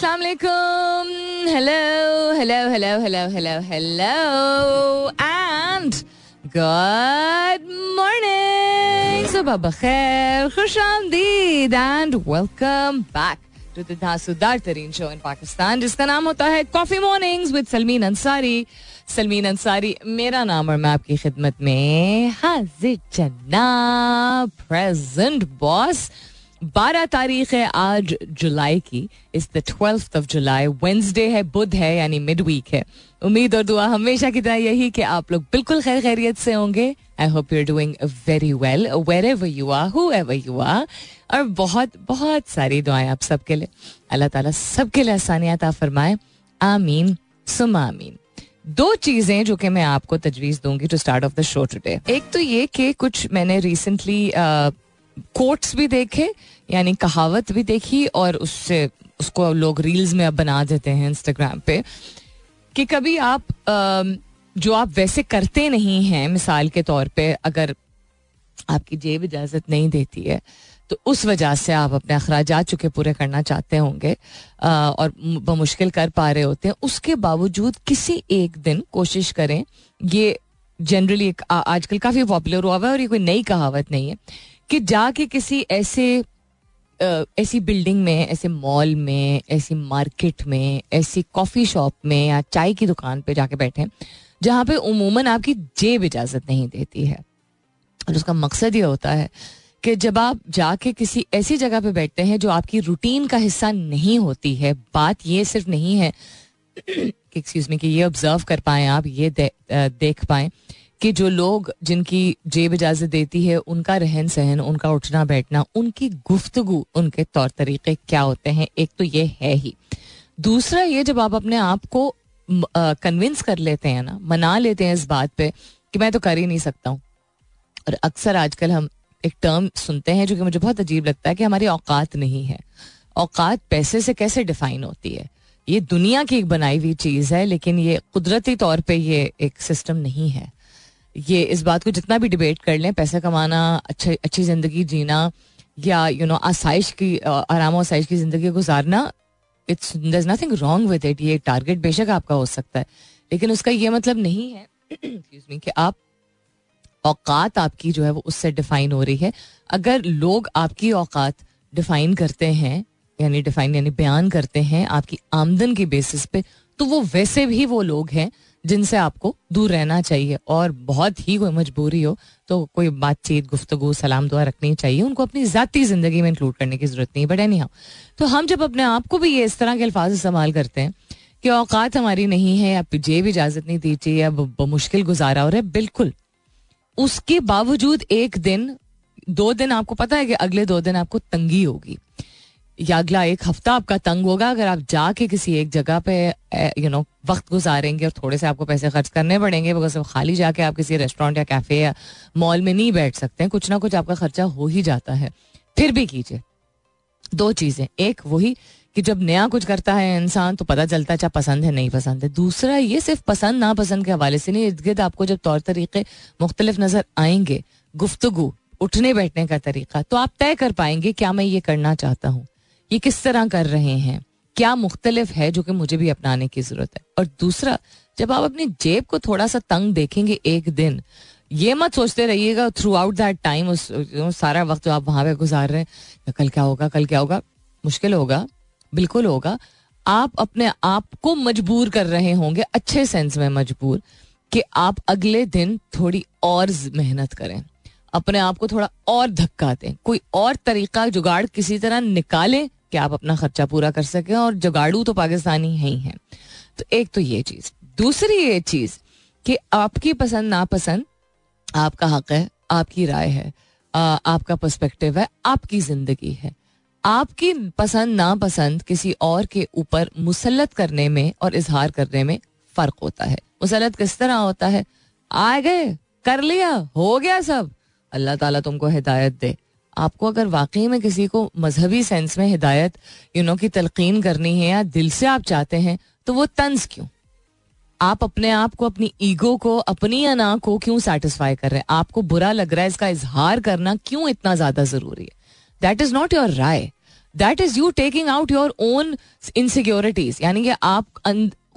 अस्सलाम वालेकुम hello hello hello hello hello hello and good morning सुबह बखैर खुश आमदीद and welcome back to the धांसूदार तरीन शो इन पाकिस्तान जिसका नाम होता है coffee mornings with Salmeen Ansari Salmeen Ansari मेरा नाम और मैं आपकी खिदमत में हाजिर जनाब प्रेजेंट बॉस बारह तारीख है आज जुलाई की। Is the twelfth of July Wednesday है, बुध है, यानी मिड वीक है। उम्मीद और दुआ हमेशा की तरह यही कि आप लोग बिल्कुल खैर खैरियत से होंगे। I hope you are doing very well wherever you are whoever you are और बहुत बहुत सारी दुआएँ आप सबके लिए। अल्लाह ताला सबके लिए आसानियात आ फरमाए। आमीन सुम आमीन। दो चीज़ें जो कि मैं आपको तजवीज दूँगी to start off the show today एक तो ये कि कुछ मैंने रिसेंटली कोट्स भी देखे, यानी कहावत भी देखी और उससे, उसको लोग रील्स में अब बना देते हैं इंस्टाग्राम पे, कि कभी आप जो आप वैसे करते नहीं हैं, मिसाल के तौर पे अगर आपकी जेब इजाज़त नहीं देती है तो उस वजह से आप अपने अखराज चुके, पूरे करना चाहते होंगे और मुश्किल कर पा रहे होते हैं। उसके बावजूद किसी एक दिन कोशिश करें, ये जनरली आजकल काफ़ी पॉपुलर हुआ हुआ है और ये कोई नई कहावत नहीं है कि जाके किसी ऐसे ऐसी बिल्डिंग में ऐसे मॉल में ऐसी मार्केट में ऐसी कॉफ़ी शॉप में या चाय की दुकान पे जाके बैठे जहाँ पे उमूमन आपकी जेब इजाज़त नहीं देती है। और उसका मकसद ये होता है कि जब आप जाके किसी ऐसी जगह पे बैठते हैं जो आपकी रूटीन का हिस्सा नहीं होती है बात ये सिर्फ़ नहीं है कि एक्सक्यूज मी कि ये ऑब्ज़र्व कर पाए आप ये दे, देख पाए कि जो लोग जिनकी जेब इजाज़त देती है, उनका रहन सहन, उनका उठना बैठना, उनकी गुफ्तगु, उनके तौर तरीके क्या होते हैं, एक तो ये है ही। दूसरा ये जब आप अपने आप को कन्विंस कर लेते हैं ना, मना लेते हैं इस बात पे, कि मैं तो कर ही नहीं सकता हूँ। और अक्सर आजकल हम एक टर्म सुनते हैं जो कि मुझे बहुत अजीब लगता है कि हमारी औकात नहीं है। औकात पैसे से कैसे डिफाइन होती है? ये दुनिया की एक बनाई हुई चीज़ है, लेकिन ये कुदरती तौर पे ये एक सिस्टम नहीं है। ये इस बात को जितना भी डिबेट कर लें, पैसा कमाना, अच्छी अच्छी ज़िंदगी जीना, या यू नो आसाइश की आराम आसाइश की ज़िंदगी गुजारना it's there nothing wrong with it ये टारगेट बेशक आपका हो सकता है। लेकिन उसका ये मतलब नहीं है कि आप, औकात आपकी जो है वो उससे डिफाइन हो रही है। अगर लोग आपकी औकात डिफाइन करते हैं, यानी डिफाइन यानी बयान करते हैं आपकी आमदन की बेसिस पे तो वो वैसे भी वो लोग हैं जिनसे आपको दूर रहना चाहिए और बहुत ही कोई मजबूरी हो तो कोई बातचीत, गुफ्तगु, सलाम दुआ रखनी चाहिए। उनको अपनी ज़ाती ज़िंदगी में इंक्लूड करने की ज़रूरत नहीं बट एनी हाँ तो हम जब अपने आप को भी ये इस तरह के अल्फाज इस्तेमाल करते हैं कि औकात हमारी नहीं है आप या भी इजाज़त नहीं दी चाहिए या मुश्किल गुजारा हो रहा है, बिल्कुल। उसके बावजूद एक दिन, दो दिन आपको पता है कि अगले दो दिन आपको तंगी होगी। या अगला एक हफ़्ता आपका तंग होगा, अगर आप जाके किसी एक जगह पे यू नो वक्त गुजारेंगे और थोड़े से आपको पैसे खर्च करने पड़ेंगे बिकॉज़ खाली जाके आप किसी रेस्टोरेंट या कैफ़े या मॉल में नहीं बैठ सकते हैं, कुछ ना कुछ आपका खर्चा हो ही जाता है। फिर भी कीजिए। दो चीज़ें। एक, वही कि जब नया कुछ करता है इंसान तो पता चलता है चाहे पसंद है, नहीं पसंद है। दूसरा, ये सिर्फ़ पसंद, नापसंद के हवाले से नहीं, इर्द गिर्द आपको जब तौर तरीके मुख्तलिफ़ नज़र आएँगे, गुफ्तगु, उठने बैठने का तरीका तो आप तय कर पाएँगे, क्या मैं ये करना चाहता हूँ। ये किस तरह कर रहे हैं? क्या मुख्तलिफ़ है जो कि मुझे भी अपनाने की ज़रूरत है? और दूसरा, जब आप अपनी जेब को थोड़ा सा तंग देखेंगे एक दिन, ये मत सोचते रहिएगा थ्रू आउट दैट टाइम उस सारा वक्त जो आप वहाँ पे गुजार रहे हैं, कल क्या होगा, कल क्या होगा? मुश्किल होगा, बिल्कुल होगा। आप अपने आप को मजबूर कर रहे होंगे, अच्छे सेंस में मजबूर, कि आप अगले दिन थोड़ी और मेहनत करें। अपने आप को थोड़ा और धक्का दें। कोई और तरीका, जुगाड़ किसी तरह निकालें कि आप अपना खर्चा पूरा कर सकें और जुगाड़ू तो पाकिस्तानी है ही हैं। तो एक तो ये चीज़। दूसरी ये चीज़ कि आपकी पसंद नापसंद आपका हक है आपकी राय है आ, आपका पर्सपेक्टिव है आपकी ज़िंदगी है। आपकी पसंद नापसंद किसी और के ऊपर मुसलत करने में और इजहार करने में फ़र्क होता है। मुसलत किस तरह होता है? आ गए कर लिया हो गया सब। अल्लाह ताला तुमको हिदायत दे। आपको अगर वाकई में किसी को मजहबी सेंस में हिदायत यू नो की तलकीन करनी है या दिल से आप चाहते हैं तो वो तंज क्यों? आप अपने आप को, अपनी ईगो को, अपनी अना को क्यों सेटिस्फाई कर रहे हैं? आपको बुरा लग रहा है, इसका इजहार करना क्यों इतना ज़्यादा ज़रूरी है? That is not your Rai. That is you taking out your own insecurities यानी कि आप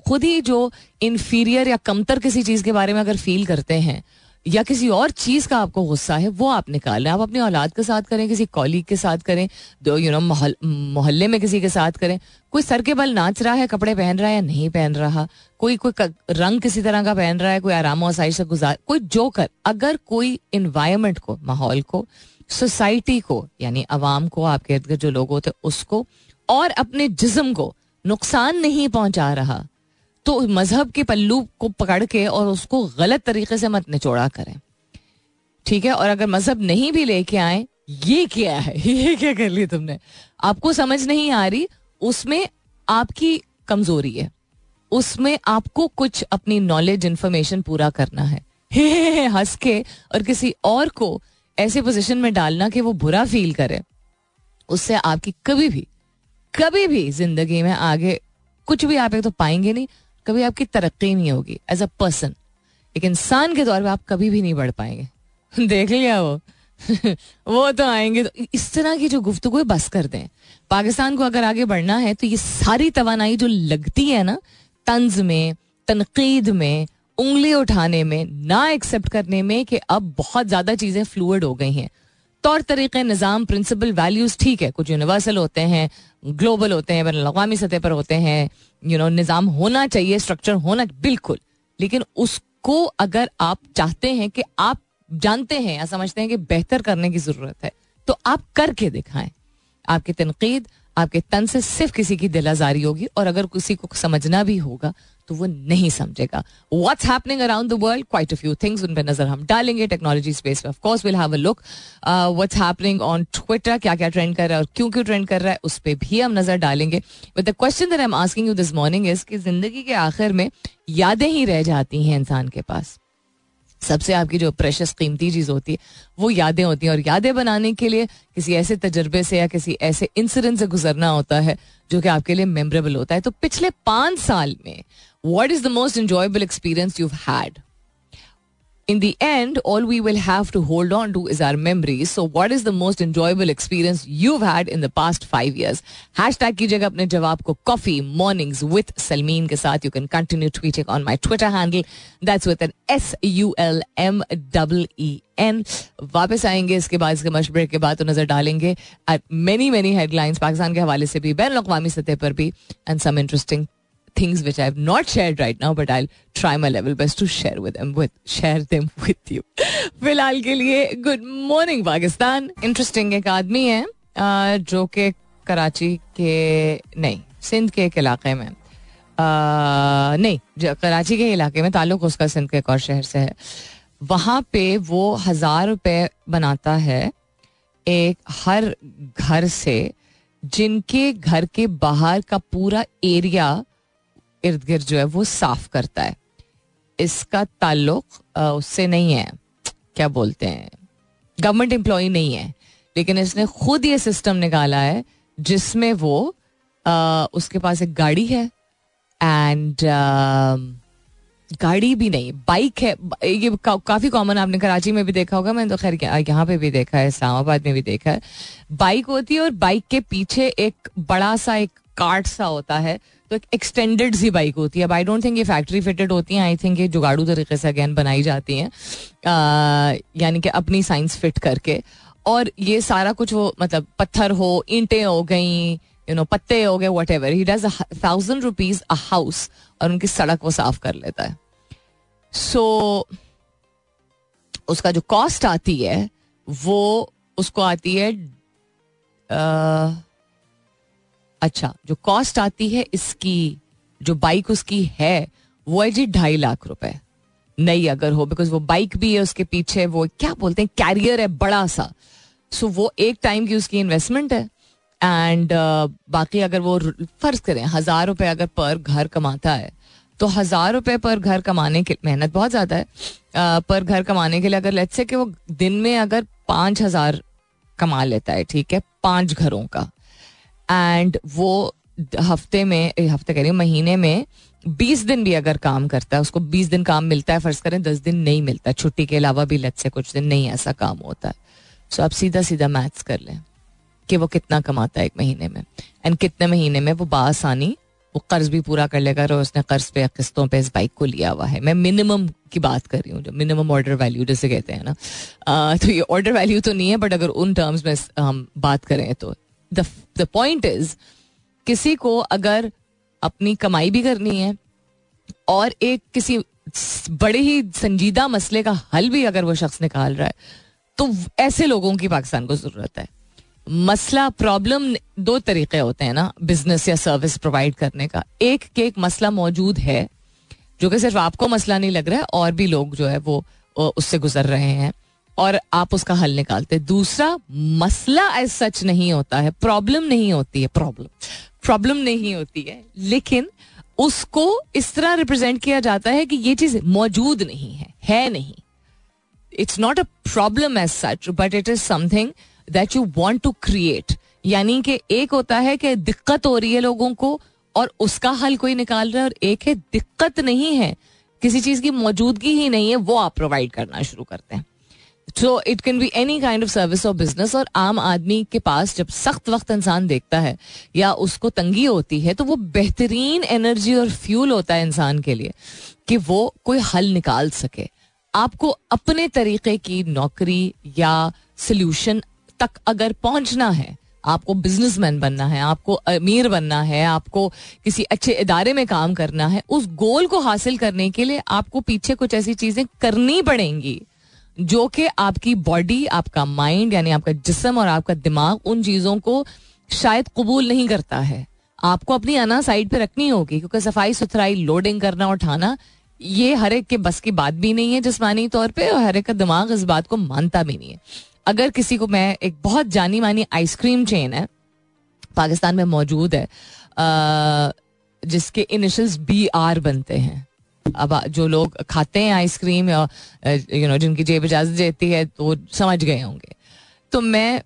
खुद ही जो इन्फीरियर या कमतर किसी चीज़ के बारे में अगर फील करते हैं या किसी और चीज़ का आपको गुस्सा है, वो आप निकाल। आप अपनी औलाद के साथ करें, किसी कॉलीग के साथ करें, दो यू नो मोहल्ले में किसी के साथ करें। कोई सर के बल नाच रहा है, कपड़े पहन रहा है या नहीं पहन रहा? कोई कोई रंग किसी तरह का पहन रहा है, कोई आराम और से गुजार, कोई जो कर। अगर कोई इन्वायरमेंट को, माहौल को सोसाइटी को, यानी आवाम को, आपके इर्द गिर्द जो लोग होते उसको और अपने जिस्म को नुकसान नहीं पहुँचा रहा तो मज़हब के पल्लू को पकड़ के और उसको गलत तरीके से मत निचोड़ा करें। ठीक है? और अगर मज़हब नहीं भी लेके आए, ये क्या है? ये क्या कर लिया तुमने? आपको समझ नहीं आ रही, उसमें आपकी कमज़ोरी है। उसमें आपको कुछ अपनी नॉलेज इंफॉर्मेशन पूरा करना है। हंस के और किसी और को ऐसे पोजीशन में डालना कि वो बुरा फील करे। उससे आपकी कभी भी कभी भी ज़िंदगी में आगे कुछ भी आप एक तो पाएँगे नहीं कभी आपकी तरक्की नहीं होगी एज अ पर्सन एक इंसान के तौर पर आप कभी भी नहीं बढ़ पाएँगे। देख लिया वो। वो तो आएँगे तो इस तरह की जो गुफ्तु बस कर दें। पाकिस्तान को अगर आगे बढ़ना है तो ये सारी तोानाई जो लगती है ना, तंज में, तनकीद में, उंगली उठाने में, ना एक्सेप्ट करने में कि अब बहुत ज़्यादा चीज़ें फ्लूड हो गई हैं। तौर तरीके निज़ाम प्रिंसिपल वैल्यूज़ ठीक है, कुछ यूनिवर्सल होते हैं ग्लोबल होते हैं बैन अवी सतह पर होते हैं यू नो निज़ाम होना चाहिए स्ट्रक्चर होना बिल्कुल। लेकिन उसको अगर आप चाहते हैं कि आप जानते हैं या समझते हैं कि बेहतर करने की ज़रूरत है तो आप करके दिखाएँ। आपकी तनकीद, आपके तन से सिर्फ़ किसी की दिल आजारी होगी, और अगर किसी को समझना भी होगा तो वो नहीं समझेगा। What's happening around the world quite a few things उन पर नज़र हम डालेंगे टेक्नोलॉजी स्पेस में of course will have a look what's happening on Twitter क्या क्या ट्रेंड कर रहा है और क्यों क्यों ट्रेंड कर रहा है, उस पर भी हम नज़र डालेंगे। But the question that I am asking you this morning is कि ज़िंदगी के आखिर में यादें ही रह जाती हैं इंसान के पास। सबसे आपकी जो प्रेशस कीमती चीज़ होती है, वो यादें होती हैं और यादें बनाने के लिए किसी ऐसे तजर्बे से या किसी ऐसे इंसिडेंट से गुजरना होता है जो कि आपके लिए मेमोरेबल होता है। तो पिछले पाँच साल में what is the most enjoyable experience you've had? In the end, all we will have to hold on to is our memories. So, what is the most enjoyable experience you've had in the past five years? Hashtag कीजिएगा अपने जवाब को coffee mornings with Salmeen के साथ. You can continue tweeting on my Twitter handle. That's with an S U L M E E N. वापस आएंगे इसके बाद इसके मशवरे के बाद तो नजर डालेंगे at many many headlines Pakistan के हवाले से भी बैन अवी सतह पर भी and some interesting things which I have not shared right now, but I'll try my level best to share with them with share them with you. फ़िलहाल के लिए गुड मॉर्निंग पाकिस्तान. इंटरेस्टिंग एक आदमी है जो कि कराची के नहीं सिंध के एक इलाके में. नहीं कराची के इलाके में ताल्लुक उसका सिंध के एक और शहर से है. वहाँ पे वो हज़ार रुपए बनाता है एक हर घर से जिनके घर के बाहर का पूरा एरिया इर्द गिर्द जो है वो साफ़ करता है। इसका ताल्लुक उससे नहीं है। क्या बोलते हैं? गवर्नमेंट एम्प्लॉय नहीं है। लेकिन इसने खुद ये सिस्टम निकाला है जिसमें वो आ, उसके पास एक गाड़ी है एंड गाड़ी भी नहीं बाइक है। ये का, काफ़ी कॉमन आपने कराची में भी देखा होगा मैंने तो खैर यहाँ पे भी देखा है इस्लामाबाद में भी देखा है। बाइक होती है और बाइक के पीछे एक बड़ा सा एक कार्ट सा होता है तो एक एक्सटेंडेड सी बाइक होती है। आई डोंट थिंक ये फैक्ट्री फिटेड होती हैं। आई थिंक ये जुगाड़ू तरीके से अगेन बनाई जाती हैं। यानी कि अपनी साइंस फिट करके। और ये सारा कुछ वो मतलब पत्थर हो ईंटें हो गई यू नो पत्ते हो गए whatever he does thousand rupees a house और उनकी सड़क वो साफ़ कर लेता है। सो so, उसका जो कॉस्ट आती है वो उसको आती है आ, अच्छा जो कॉस्ट आती है इसकी जो बाइक उसकी है वो है जी ढाई लाख रुपए। नई अगर हो बिकॉज़ वो बाइक भी है उसके पीछे वो क्या बोलते हैं कैरियर है बड़ा सा। सो वो एक टाइम की उसकी इन्वेस्टमेंट है। एंड uh, बाकी अगर वो फ़र्ज़ करें हज़ार रुपए अगर पर घर कमाता है तो हज़ार रुपए पर घर कमाने के मेहनत बहुत ज़्यादा है। पर घर कमाने के लिए अगर लेट्स से कि वो दिन में अगर पाँच हज़ार कमा लेता है ठीक है पाँच घरों का। एंड वो हफ़्ते में हफ़्ते कह रही महीने में बीस दिन भी अगर काम करता है, उसको बीस दिन काम मिलता है, फ़र्ज़ करें, दस दिन नहीं मिलता छुट्टी के अलावा भी लत से कुछ दिन नहीं ऐसा काम होता है। सो आप सीधा सीधा मैथ्स कर लें कि वो कितना कमाता है एक महीने में। एंड कितने महीने में वो बासानी वो कर्ज भी पूरा कर लेगा और उसने कर्ज पे किस्तों पे इस बाइक को लिया हुआ है। मैं मिनिमम की बात कर रही हूँ, जो मिनिमम ऑर्डर वैल्यू जैसे कहते हैं ना। तो ये ऑर्डर वैल्यू तो नहीं है बट अगर उन टर्म्स में हम बात करें तो। द पॉइंट इज़ किसी को अगर अपनी कमाई भी करनी है, और एक किसी बड़े ही संजीदा मसले का हल भी अगर वो शख्स निकाल रहा है तो ऐसे लोगों की पाकिस्तान को ज़रूरत है। मसला प्रॉब्लम दो तरीके होते हैं ना बिज़नेस या सर्विस प्रोवाइड करने का। एक के एक मसला मौजूद है, जो कि सिर्फ़ आपको मसला नहीं लग रहा है, और भी लोग जो है वो उससे गुजर रहे हैं। और आप उसका हल निकालते। दूसरा, मसला एज सच नहीं होता है। प्रॉब्लम नहीं होती है। प्रॉब्लम प्रॉब्लम नहीं होती है। लेकिन उसको इस तरह रिप्रेजेंट किया जाता है कि ये चीज़ मौजूद नहीं है। है नहीं। It's not a problem as such but it is something that you want to create यानी कि एक होता है कि दिक्कत हो रही है लोगों को और उसका हल कोई निकाल रहा है और एक है दिक्कत नहीं है। किसी चीज़ की मौजूदगी ही नहीं है, वो आप प्रोवाइड करना शुरू करते हैं। So it can be any kind of service और बिज़नेस और आम आदमी के पास जब सख्त वक्त इंसान देखता है या उसको तंगी होती है तो वो बेहतरीन एनर्जी और फ्यूल होता है इंसान के लिए कि वो कोई हल निकाल सके। आपको अपने तरीके की नौकरी या सोल्यूशन तक अगर पहुँचना है, आपको बिजनेसमैन बनना है, आपको अमीर बनना है, आपको किसी अच्छे इदारे में काम करना है, उस गोल को हासिल करने के लिए आपको पीछे कुछ ऐसी चीज़ें करनी पड़ेंगी। जो कि आपकी बॉडी आपका माइंड यानी आपका जिसम और आपका दिमाग उन चीज़ों को शायद कबूल नहीं करता है। आपको अपनी अना साइड पे रखनी होगी क्योंकि सफ़ाई सुथराई लोडिंग करना उठाना ये हर एक के बस की बात भी नहीं है जिसमानी तौर पे और हर एक का दिमाग इस बात को मानता भी नहीं है। अगर किसी को मैं एक बहुत जानी मानी आइसक्रीम चेन है पाकिस्तान में मौजूद है आ, जिसके इनिशियल्स बी आर बनते हैं। अब जो लोग खाते हैं आइसक्रीम या यू नो जिनकी जेब इजाज़त देती है तो समझ गए होंगे। तो मैं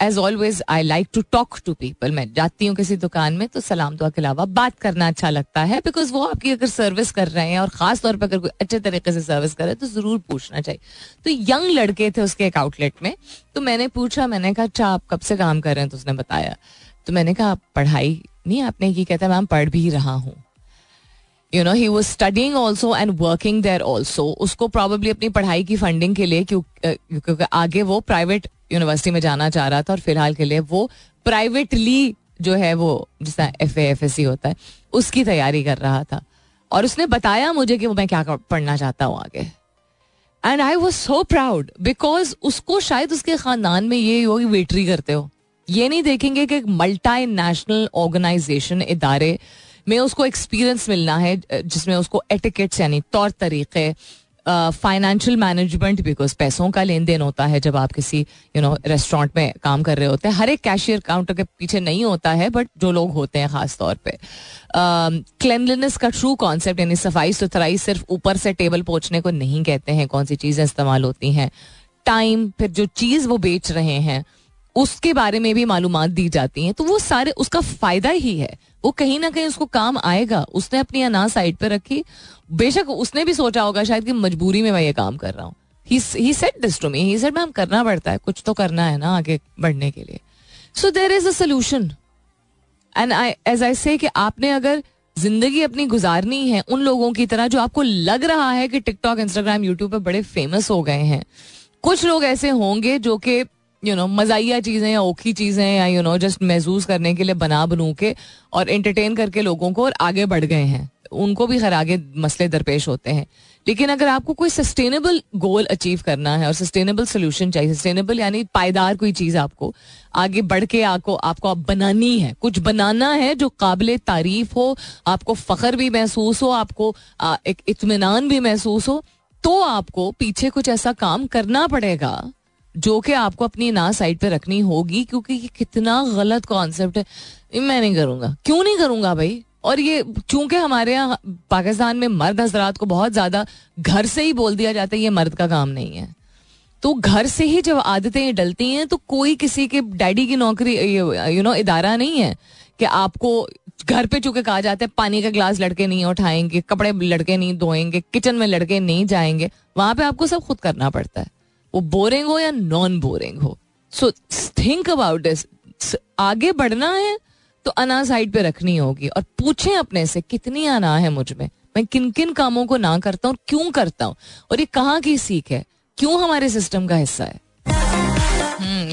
as always I like to talk to people मैं जाती हूँ किसी दुकान में तो सलाम दुआ के अलावा बात करना अच्छा लगता है बिकॉज़ वो आपकी अगर सर्विस कर रहे हैं, और खास तौर पर अगर कोई अच्छे तरीके से सर्विस करे तो ज़रूर पूछना चाहिए। तो यंग लड़के थे उसके एक आउटलेट में तो मैंने पूछा, मैंने कहा अच्छा आप कब से काम कर रहे हैं? तो उसने बताया। तो मैंने कहा पढ़ाई, नहीं, आपने की कहता मैम पढ़ भी रहा हूँ। You know he was studying also and working there also उसको प्रॉबली अपनी पढ़ाई की फंडिंग के लिए क्योंकि आगे वो प्राइवेट यूनिवर्सिटी में जाना चाह रहा था और फ़िलहाल के लिए वो प्राइवेटली जो है वो, जिस एफ़ एफ़ एस सी होता है, उसकी तैयारी कर रहा था। और उसने बताया मुझे कि वो मैं क्या पढ़ना चाहता हूँ आगे। And I was so proud because उसको शायद उसके खानदान में ये होगी वेटरी करते हो। ये नहीं देखेंगे कि मल्टा नेशनल ऑर्गेनाइजेशन इदारे में उसको एक्सपीरियंस मिलना है जिसमें उसको एटिकेट्स यानी तौर तरीके फाइनेंशियल मैनेजमेंट बिकॉज़ पैसों का लेन देन होता है जब आप किसी यू नो रेस्टोरेंट में काम कर रहे होते हैं। हर एक कैशियर काउंटर के पीछे नहीं होता है बट जो लोग होते हैं खास तौर पे। क्लेनलीनेस का ट्रू कॉन्सेप्ट यानी सफ़ाई सुथराई सिर्फ़ ऊपर से टेबल पहुँचने को नहीं कहते हैं, कौन सी चीज़ें इस्तेमाल होती हैं। टाइम फिर जो चीज़ वो बेच रहे हैं उसके बारे में भी मालूम दी जाती हैं। तो वो सारे, उसका फ़ायदा ही है। वो कहीं ना कहीं उसको काम आएगा। उसने अपनी अनाज साइड पर रखी। बेशक उसने भी सोचा होगा शायद कि मजबूरी में मैं ये काम कर रहा हूँ। He set this to me he set ma'am, करना पड़ता है। कुछ तो करना है ना आगे बढ़ने के लिए. So there is a solution and I as I say आपने अगर ज़िंदगी अपनी गुजारनी है उन लोगों की तरह जो आपको लग रहा है कि टिकटॉक इंस्टाग्राम यूट्यूब पर बड़े फ़ेमस हो गए हैं। कुछ लोग ऐसे होंगे जो कि यू नो मजाइया चीज़ें या ओखी चीज़ें, या यू नो जस्ट महसूस करने के लिए बना बनू के और एंटरटेन करके लोगों को और आगे बढ़ गए हैं। उनको भी खैर आगे मसले दरपेश होते हैं। लेकिन अगर आपको कोई सस्टेनेबल गोल अचीव करना है और सस्टेनेबल सोल्यूशन चाहिए सस्टेनेबल यानी पायदार कोई चीज़ आपको, आगे बढ़ के आपको आपको आप बनानी है। कुछ बनाना है जो काबिल तारीफ़ हो, आपको फख्र भी महसूस हो, आपको एक इतमान भी महसूस हो तो आपको पीछे कुछ ऐसा काम करना पड़ेगा। जो कि आपको अपनी ना साइड पे रखनी होगी, क्योंकि ये कितना गलत कॉन्सेप्ट है। मैं नहीं करूँगा। क्यों नहीं करूँगा भाई? और ये चूँकि हमारे यहाँ पाकिस्तान में मर्द हजरात को बहुत ज़्यादा घर से ही बोल दिया जाता है, ये मर्द का काम नहीं है। तो घर से ही जब आदतें डलती हैं तो कोई किसी के डैडी की नौकरी, यू नो इदारा नहीं है कि आपको घर पे चूँकि कहा जाता है, पानी का ग्लास लड़के नहीं उठाएँगे, कपड़े लड़के नहीं धोएँगे, किचन में लड़के नहीं जाएँगे, वहाँ पे आपको सब खुद करना पड़ता है। वो बोरिंग हो या नॉन बोरिंग हो सो थिंक अबाउट दिस आगे बढ़ना है तो अना साइड पे रखनी होगी और पूछें अपने से, कितनी अना है मुझमें? मैं किन किन कामों को ना करता हूँ, क्यों करता हूँ? और ये कहाँ की सीख है? क्यों हमारे सिस्टम का हिस्सा है?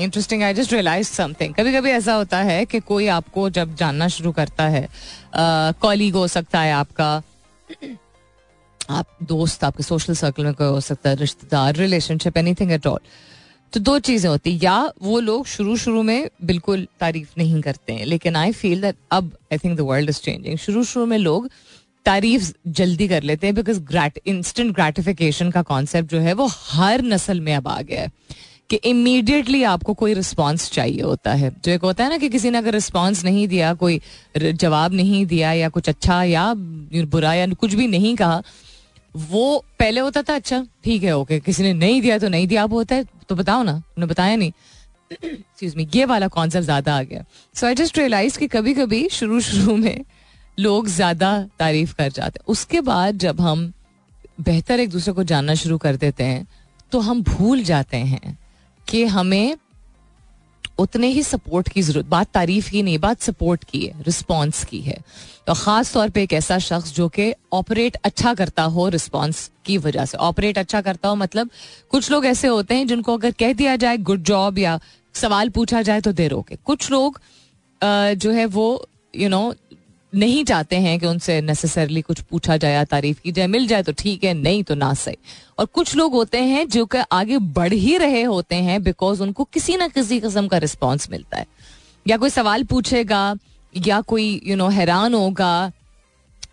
Interesting I just realise something कभी कभी ऐसा होता है कि कोई आपको जब जानना शुरू करता है कॉलीग हो सकता है आपका आप दोस्त, आपके सोशल सर्कल में कोई हो सकता है, रिश्तेदार रिलेशनशिप एनीथिंग एट ऑल तो दो चीज़ें होती या वो लोग शुरू शुरू में बिल्कुल तारीफ़ नहीं करते हैं, लेकिन आई फील दैट अब I think the world is changing शुरू शुरू में लोग तारीफ़ जल्दी कर लेते हैं बिकॉज़ ग्रैट इंस्टेंट ग्रेटिफिकेशन का कॉन्सेप्ट जो है, वो हर नस्ल में अब आ गया है कि इमीडिएटली आपको कोई रिस्पॉन्स चाहिए होता है। जो एक होता है ना कि किसी ने अगर रिस्पॉन्स नहीं दिया, कोई जवाब नहीं दिया या कुछ अच्छा या बुरा या कुछ भी नहीं कहा वो पहले होता था अच्छा ठीक है ओके किसी ने नहीं दिया तो नहीं दिया, अब होता है तो बताओ ना, उन्होंने बताया नहीं। एक्सक्यूज मी ये वाला कॉन्सेप्ट ज़्यादा आ गया। सो आई जस्ट रियलाइज़ कि कभी कभी शुरू शुरू में लोग ज़्यादा तारीफ़ कर जाते हैं। उसके बाद जब हम बेहतर एक दूसरे को जानना शुरू कर देते हैं तो हम भूल जाते हैं कि हमें उतने ही सपोर्ट की ज़रूरत, बात तारीफ़ की नहीं, बात सपोर्ट की है रिस्पॉन्स की है। तो खास तौर पे एक ऐसा शख्स जो कि ऑपरेट अच्छा करता हो रिस्पॉन्स की वजह से। ऑपरेट अच्छा करता हो मतलब कुछ लोग ऐसे होते हैं जिनको अगर कह दिया जाए गुड जॉब या सवाल पूछा जाए तो दे रोके। कुछ लोग जो है वो यू नो नहीं चाहते हैं कि उनसे नेसेसरली कुछ पूछा जाए तारीफ़ की जाए मिल जाए तो ठीक है नहीं तो ना सही। और कुछ लोग होते हैं जो कि आगे बढ़ ही रहे होते हैं बिकॉज़ उनको किसी ना किसी किस्म का रिस्पॉन्स मिलता है। या कोई सवाल पूछेगा या कोई यू you नो know, हैरान होगा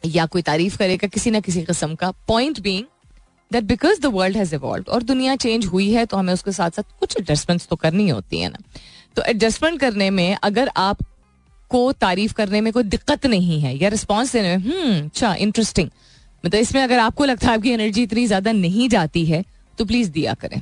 या कोई तारीफ़ करेगा किसी ना किसी किस्म का। Point being that because the world has evolve और दुनिया चेंज हुई है तो हमें उसके साथ साथ कुछ एडजस्टमेंट्स तो करनी होती है ना। तो एडजस्टमेंट करने में अगर आप को तारीफ़ करने में कोई दिक्कत नहीं है। या रिस्पॉन्स देने में हम्म अच्छा इंटरेस्टिंग मतलब इसमें अगर आपको लगता है आपकी एनर्जी इतनी ज़्यादा नहीं जाती है तो प्लीज़ दिया करें।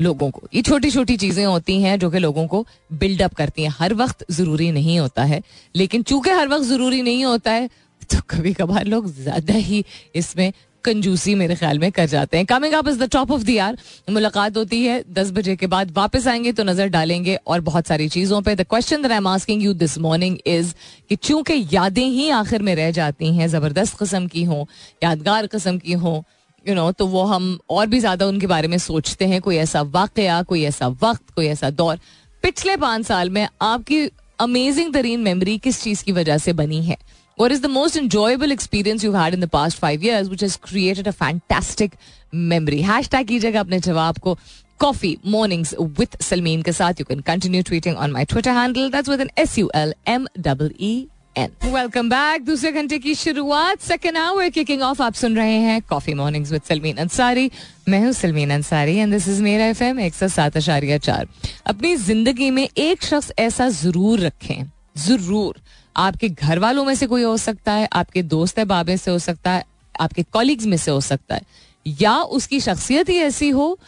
लोगों को। ये छोटी छोटी चीज़ें होती हैं जो कि लोगों को बिल्डअप करती हैं। हर वक्त ज़रूरी नहीं होता है। लेकिन चूँकि हर वक्त ज़रूरी नहीं होता है तो कभी कभार लोग ज़्यादा ही इसमें कंजूसी मेरे ख्याल में कर जाते हैं। Coming up is the top of the year मुलाकात होती है दस बजे के बाद वापस आएँगे तो नज़र डालेंगे और बहुत सारी चीज़ों पे। The question that I am asking you this morning is कि चूँकि यादें ही आखिर में रह जाती हैं, ज़बरदस्त किस्म की हों, यादगार किस्म की हों यू नो तो वो हम और भी ज़्यादा उनके बारे में सोचते हैं। कोई ऐसा वाकया, कोई ऐसा वक्त, कोई ऐसा दौर। पिछले पाँच साल में आपकी अमेजिंग तरीन मेमोरी किस चीज़ की वजह से बनी है? What is the most enjoyable experience you've had in the past five years, which has created a fantastic memory? Hashtag कीजिएगा अपने जवाब को coffee mornings with Salmeen के साथ. You can continue tweeting on my Twitter handle. That's with an S U L M E E N. Welcome back. दूसरे घंटे की शुरुआत सेकेंड आवर किकिंग ऑफ़ आप सुन रहे हैं coffee mornings with Salmeen Ansari मैं हूँ Salmeen Ansari and this is मेरा एफ़ एम एक सौ सात अशारिया चार अपनी ज़िंदगी में एक शख्स ऐसा ज़रूर रखें ज़रूर आपके घर वालों में से कोई हो सकता है, आपके दोस्त है, बाबे से हो सकता है, आपके कॉलिग्स में से हो सकता है। या उसकी शख्सियत ही ऐसी हो,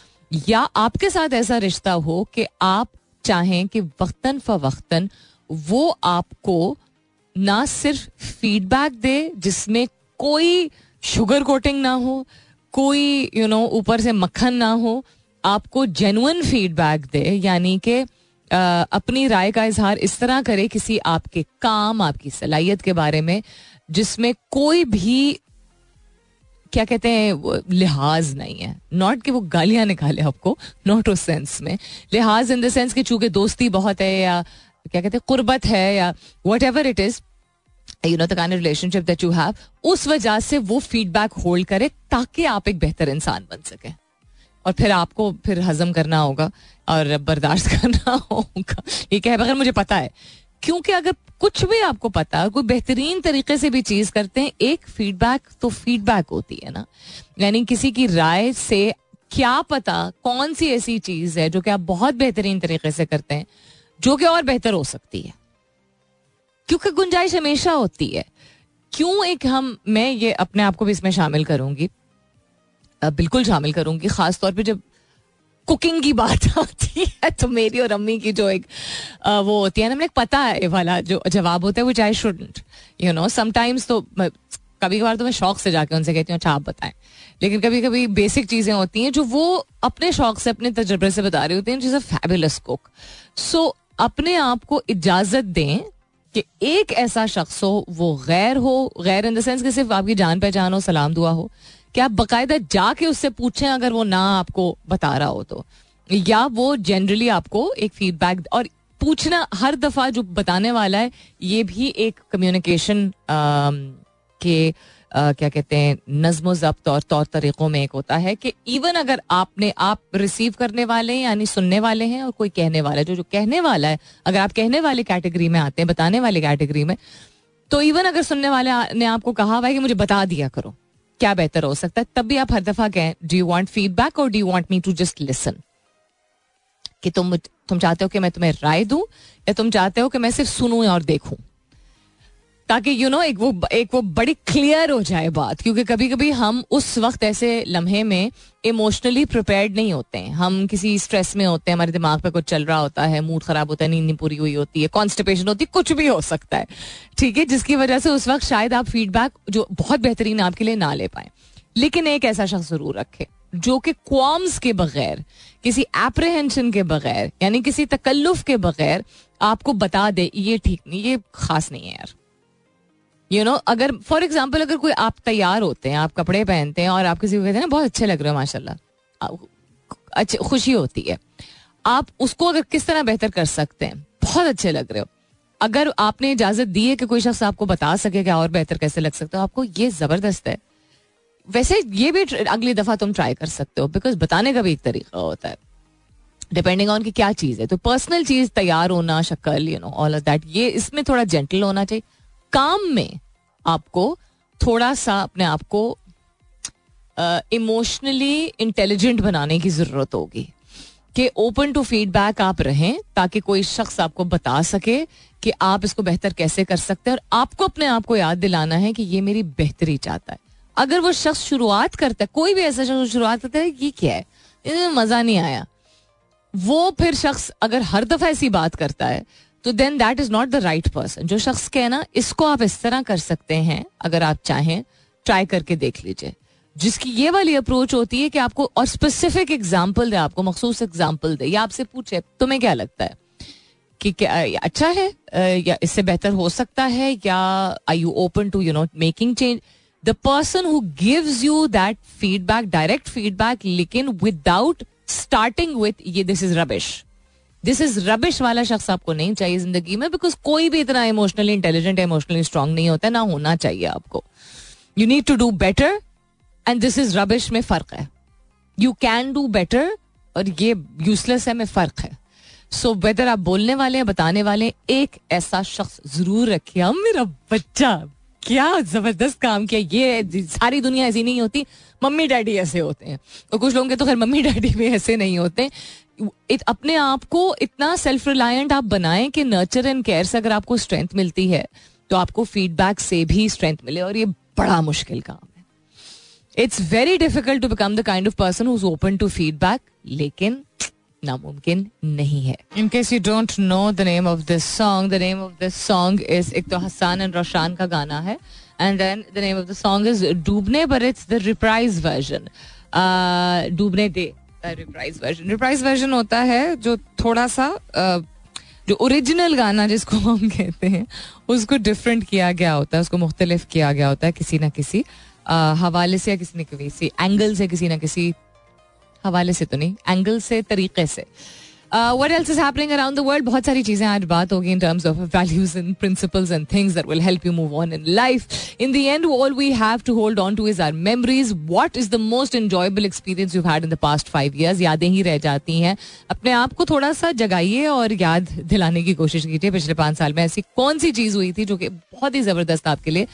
या आपके साथ ऐसा रिश्ता हो कि आप चाहें कि वक्तन फवक्तन वो आपको ना सिर्फ़ फीडबैक दे, जिसमें कोई शुगर कोटिंग ना हो, कोई यू नो ऊपर से मक्खन ना हो, आपको जेनुअन फीडबैक दे, यानी कि अपनी राय का इजहार इस तरह करे किसी आपके काम, आपकी सलाहियत के बारे में, जिसमें कोई भी, क्या कहते हैं लिहाज नहीं है। नॉट कि वो गालियाँ निकाले आपको नॉट उस सेंस में। लिहाज इन द सेंस कि चूँकि दोस्ती बहुत है या, क्या कहते हैं, कुर्बत है या whatever it is you know the kind relationship that you have उस वजह से वो फीडबैक होल्ड करे ताकि आप एक बेहतर इंसान बन सके। और फिर आपको फिर हजम करना होगा और बर्दाश्त करना होगा। ये कह बगैर मुझे पता है। क्योंकि अगर कुछ भी आपको पता है, कोई बेहतरीन तरीके से भी चीज़ करते हैं, एक फीडबैक तो फीडबैक होती है ना। यानी किसी की राय से क्या पता कौन सी ऐसी चीज़ है जो कि आप बहुत बेहतरीन तरीके से करते हैं, जो कि और बेहतर हो सकती है। क्योंकि गुंजाइश हमेशा होती है। क्यों एक हम, मैं ये अपने आप को भी इसमें शामिल करूँगी बिल्कुल शामिल करूँगी खास तौर पे जब कुकिंग की बात आती है तो मेरी और अम्मी की जो एक वो होती है ना मुझे पता है वाला जो जवाब होता है वो I shouldn't you know sometimes तो कभी कभार तो मैं शौक से जाके उनसे कहती हूँ अच्छा आप बताएँ। लेकिन कभी कभी बेसिक चीज़ें होती हैं जो वो अपने शौक से, अपने तजर्बे से बता रही होती हैं, जिस फैबुलस कुक सो अपने आप को इजाज़त दें कि एक ऐसा शख्स हो, वो गैर हो, गैर इन द सेंस कि सिर्फ़ आपकी जान पहचान हो सलाम दुआ हो कि आप बाकायदा जाके उससे पूछें अगर वो ना आपको बता रहा हो तो। या वो जनरली आपको एक फीडबैक और पूछना हर दफ़ा जो बताने वाला है ये भी एक कम्युनिकेशन के आ, क्या कहते हैं नज्म जब्त और तौर तरीक़ों में एक होता है कि इवन अगर आपने आप रिसीव करने वाले हैं यानी सुनने वाले हैं और कोई कहने वाला है जो जो कहने वाला है अगर आप कहने वाले कैटेगरी में आते हैं बताने वाले कैटेगरी में तो इवन अगर सुनने वाले ने आपको कहा हुआ है कि मुझे बता दिया करो। क्या बेहतर हो सकता है? तब भी आप हर दफ़ा कहें डू यू वॉन्ट फीडबैक और do you want me to just listen कि तुम तुम चाहते हो कि मैं तुम्हें राय दूँ, या तुम चाहते हो कि मैं सिर्फ़ सुनूं और देखूँ? ताकि यू नो एक वो एक वो बड़ी क्लियर हो जाए बात, क्योंकि कभी कभी हम उस वक्त ऐसे लम्हे में इमोशनली प्रिपेयर्ड नहीं होते हैं। हम किसी स्ट्रेस में होते हैं, हमारे दिमाग पे कुछ चल रहा होता है मूड खराब होता है, नींद नहीं पूरी हुई होती है कॉन्स्टिपेशन होती है, कुछ भी हो सकता है। ठीक है, जिसकी वजह से उस वक्त शायद आप फीडबैक जो बहुत बेहतरीन आपके लिए ना ले पाए। लेकिन एक ऐसा शख्स ज़रूर रखे, जो कि क्वाम्स के बगैर, किसी एप्रीहेंशन के बगैर, यानी किसी तकल्लुफ के बगैर आपको बता दे, ये ठीक नहीं, ये खास नहीं है यार। यू you नो know, अगर फॉर एग्ज़ाम्पल अगर कोई आप तैयार होते हैं आप कपड़े पहनते हैं और आप किसी को कहते हैं ना बहुत अच्छे लग रहे हो माशाल्लाह। अच्छी खुशी होती है। आप उसको अगर किस तरह बेहतर कर सकते हैं? बहुत अच्छे लग रहे हो। अगर आपने इजाज़त दी है कि कोई शख्स आपको बता सके कि और बेहतर कैसे लग सकते हो आपको ये ज़बरदस्त है। वैसे ये भी अगली दफ़ा तुम ट्राई कर सकते हो बिकॉज़ बताने का भी एक तरीका होता है। डिपेंडिंग ऑन की क्या चीज़ है। तो पर्सनल चीज़ तैयार होना शक्ल you know all of that ये इसमें थोड़ा जेंटल होना चाहिए। काम में आपको थोड़ा सा अपने आप को इमोशनली इंटेलिजेंट बनाने की ज़रूरत होगी। कि ओपन टू फीडबैक आप रहें, ताकि कोई शख्स आपको बता सके कि आप इसको बेहतर कैसे कर सकते हैं। और आपको अपने आप को याद दिलाना है कि ये मेरी बेहतरी चाहता है। अगर वो शख्स शुरुआत करता है, कोई भी ऐसा शख्स शुरुआत करता है, ये क्या है? इसमें मज़ा नहीं आया। वो फिर शख्स अगर हर दफ़ा ऐसी बात करता है तो then that is not the right person जो शख्स कहे ना, इसको आप इस तरह कर सकते हैं, अगर आप चाहें ट्राई करके देख लीजिए। जिसकी ये वाली अप्रोच होती है कि आपको और स्पेसिफिक एग्ज़ाम्पल दे, आपको मखसूस एग्ज़ाम्पल दे। या आपसे पूछे, तुम्हें क्या लगता है? कि क्या अच्छा है? या इससे बेहतर हो सकता है? या I you open to you know making change the person who gives you that feedback direct feedback लेकिन विदाउट स्टार्टिंग विथ ये this is rubbish this is rubbish वाला शख्स आपको नहीं चाहिए ज़िंदगी में बिकॉज़ कोई भी इतना इमोशनली इंटेलिजेंट इमोशनली स्ट्रांग नहीं होता ना होना चाहिए आपको। You need to do better and this is rubbish में फ़र्क है। यू कैन डू बेटर और ये यूजलेस है में फ़र्क है। सो so, वेदर आप बोलने वाले हैं बताने वाले एक ऐसा शख्स ज़रूर रखिए। मेरा बच्चा क्या ज़बरदस्त काम किया। ये सारी दुनिया ऐसी नहीं होती मम्मी डैडी ऐसे होते हैं। और कुछ लोगों के तो खैर मम्मी डैडी भी ऐसे नहीं होते। इत, अपने आप को इतना सेल्फ रिलायंट आप बनाएँ कि नर्चर एंड केयर से अगर आपको स्ट्रेंथ मिलती है तो आपको फीडबैक से भी स्ट्रेंथ मिले और ये बड़ा मुश्किल काम है। It's very difficult to become the kind of person who open to feedback लेकिन नामुमकिन नहीं है। In case you don't know the name of this song the name of this song is एक तो हसान एंड रोशान का गाना है and then the name of the song is डूबने पर इट्स द रिप्राइज वर्जन डूबने दे। रिप्राइज वर्जन रिप्राइज वर्जन होता है जो थोड़ा सा जो ओरिजिनल गाना जिसको हम कहते हैं, उसको डिफरेंट किया गया होता है, उसको मुख्तलिफ़ किया गया होता है किसी ना किसी हवाले से या किसी न किसी एंगल से किसी ना किसी, हवाले से तो नहीं एंगल से, तरीके से। What else is happening around the world बहुत सारी चीज़ें आज बात होगी in terms of values and principles and things that will help you move on in life in the end all we have to hold on to is our memories what is the most enjoyable experience you had in the past five years यादें ही रह जाती हैं। अपने आप को थोड़ा सा जगाइए और याद दिलाने की कोशिश कीजिए। पिछले पाँच साल में ऐसी कौन सी चीज़ हुई थी जो कि बहुत ही ज़बरदस्त आपके लिए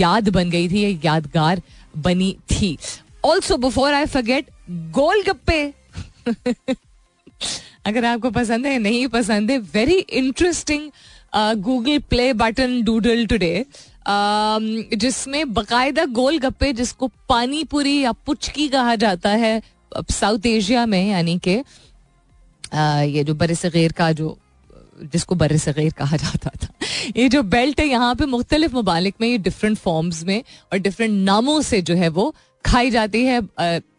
याद बन गई थी यादगार बनी थी। Also before I forget golgappe. अगर आपको पसंद है नहीं पसंद है very interesting Google play button doodle today जिसमें बकायदा गोल गप्पे जिसको पानी पूरी या पुचकी कहा जाता है साउथ एशिया में यानी कि uh, ये जो बर सग़ैर का जो जिसको बर सग़ैर कहा जाता था ये जो बेल्ट है यहाँ पे मुख्तलिफ़ ममालिक में ये डिफरेंट फॉर्म्स में और डिफरेंट नामों से जो है वो खाई जाती है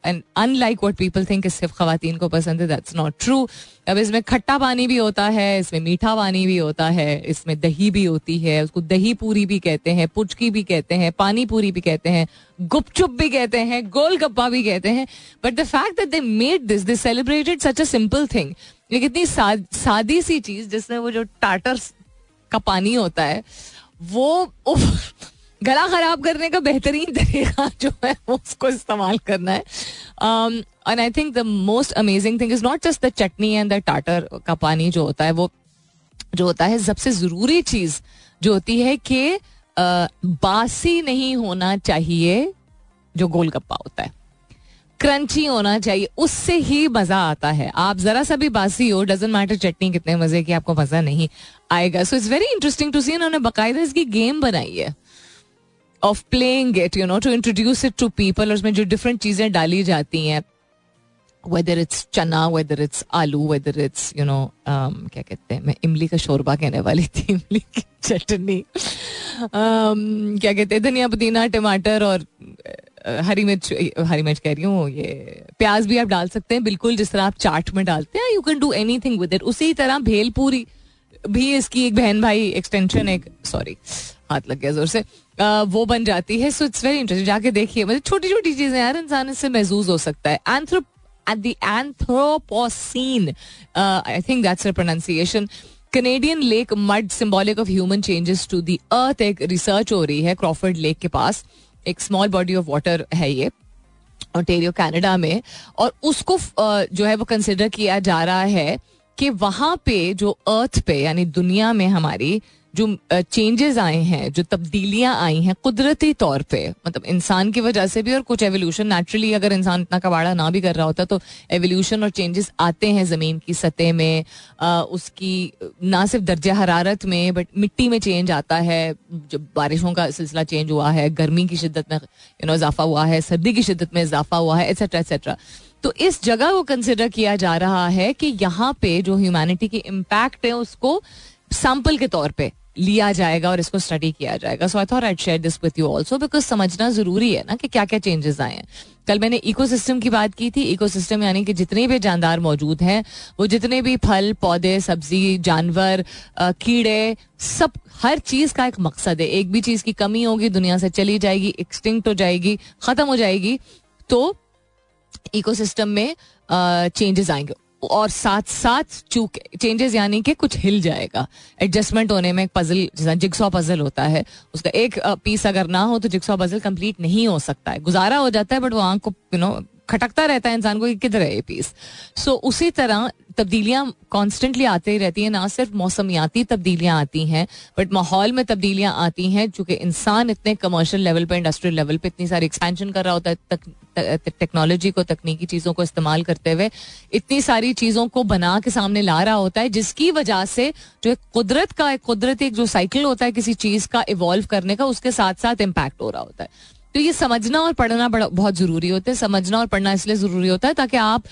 and unlike what people think सिर्फ़ खातन को पसंद है दैट्स नॉट ट्रू अब इसमें खट्टा पानी भी होता है, इसमें मीठा पानी भी होता है, इसमें दही भी होती है, उसको दही पूरी भी कहते हैं, पुचकी भी कहते हैं, पानी पूरी भी कहते हैं, गुपचुप भी कहते हैं, गोलगप्पा भी कहते हैं. But the fact that they made this they celebrated such a simple thing एक इतनी सादी सी चीज़ जिसमें वो जो टाटर का पानी होता है, वो गला खराब करने का बेहतरीन तरीका जो है वो उसको इस्तेमाल करना है। And I think the most amazing thing is not just the chutney and the tartar का पानी जो होता है, वो जो होता है, सबसे ज़रूरी चीज़ जो होती है कि बासी नहीं होना चाहिए जो गोलगप्पा होता है। क्रंची होना चाहिए, उससे ही मज़ा आता है। आप जरा सा भी बासी हो डजेंट मैटर चटनी कितने मज़े की, आपको मज़ा नहीं आएगा। So it's very interesting to see उन्होंने बाकायदा इसकी गेम बनाई है। Of playing it you know to introduce it to people और उसमें जो डिफरेंट चीज़ें डाली जाती हैं whether it's chana whether it's aloo whether it's you know क्या कहते हैं मैं इमली का शोरबा कहने वाली थी इमली की चटनी। Um, क्या कहते हैं धनिया पुदीना टमाटर और हरी मिर्च हरी मिर्च कह रही हूँ ये प्याज भी आप डाल सकते हैं बिल्कुल जिस तरह आप चाट में डालते हैं you can do anything with it उसी तरह भेल पूरी भी इसकी एक बहन भाई एक्सटेंशन एक सॉरी हाथ लग गया ज़ोर से वो बन जाती है सो इट्स वेरी इंटरेस्टिंग जाके देखिए मतलब छोटी छोटी चीज़ें यार इंसान इससे महसूस हो सकता है anthro the Anthropocene. Uh, I think that's the pronunciation. Canadian lake mud symbolic of human changes to the earth एक रिसर्च हो रही है क्रॉफर्ड लेक के पास एक स्मॉल बॉडी ऑफ़ वाटर है ये ऑटेरियो कनाडा में और उसको जो है वो कंसिडर किया जा रहा है कि वहाँ पे जो अर्थ पे यानी दुनिया में हमारी जो चेंजेस आए हैं जो तब्दीलियाँ आई हैं कुदरती तौर पे मतलब इंसान की वजह से भी और कुछ एवोल्यूशन नेचुरली अगर इंसान इतना कबाड़ा ना भी कर रहा होता तो एवोल्यूशन और चेंजेस आते हैं ज़मीन की सतह में आ, उसकी ना सिर्फ़ दर्ज हरारत में बट मिट्टी में चेंज आता है जब बारिशों का सिलसिला चेंज हुआ है गर्मी की शिद्दत में यू नो इजाफा हुआ है सर्दी की शिद्दत में इजाफा हुआ है एक्सेट्रा एक्सेट्रा तो इस जगह को कंसिडर किया जा रहा है कि यहाँ पे जो ह्यूमैनिटी की इम्पैक्ट है उसको सैंपल के तौर पे लिया जाएगा और इसको स्टडी किया जाएगा. So I thought share this with you also because समझना ज़रूरी है ना कि क्या क्या चेंजेस आए हैं. कल मैंने इकोसिस्टम की बात की थी. इकोसिस्टम यानी कि जितने भी जानदार मौजूद हैं, वो जितने भी फल, पौधे, सब्ज़ी, जानवर कीड़े, सब, हर चीज़ का एक मकसद है. एक भी चीज़ की कमी होगी, दुनिया से चली जाएगी एक्सटिंक्ट हो जाएगी, खत्म हो जाएगी. तो इकोसिस्टम में चेंजेस आएँगे. और साथ साथ चूके चेंजेस यानी कि कुछ हिल जाएगा। एडजस्टमेंट होने में एक पजल जैसा जिक्सॉ पजल होता है, उसका एक पीस अगर ना हो तो जिक्सॉ पजल कंप्लीट नहीं हो सकता है। गुजारा हो जाता है बट वो आँख को यू नो खटकता रहता है इंसान को कि किधर है ये पीस सो so, उसी तरह तब्दीलियाँ कॉन्स्टेंटली आती ही रहती हैं ना सिर्फ़ मौसमियाती तब्दीलियाँ आती हैं बट माहौल में तब्दीलियाँ आती हैं चूँकि इंसान इतने कमर्शियल लेवल पर इंडस्ट्रियल लेवल पर इतनी सारी एक्सपेंशन कर रहा होता है टेक्नोलॉजी को तकनीकी चीज़ों को इस्तेमाल करते हुए इतनी सारी चीज़ों को बना के सामने ला रहा होता है जिसकी वजह से जो एक कुदरत का एक कुदरती एक जो साइकिल होता है किसी चीज़ का इवॉल्व करने का उसके साथ साथ इम्पैक्ट हो रहा होता है। तो ये समझना और पढ़ना बहुत ज़रूरी होता है। समझना और पढ़ना इसलिए ज़रूरी होता है ताकि आप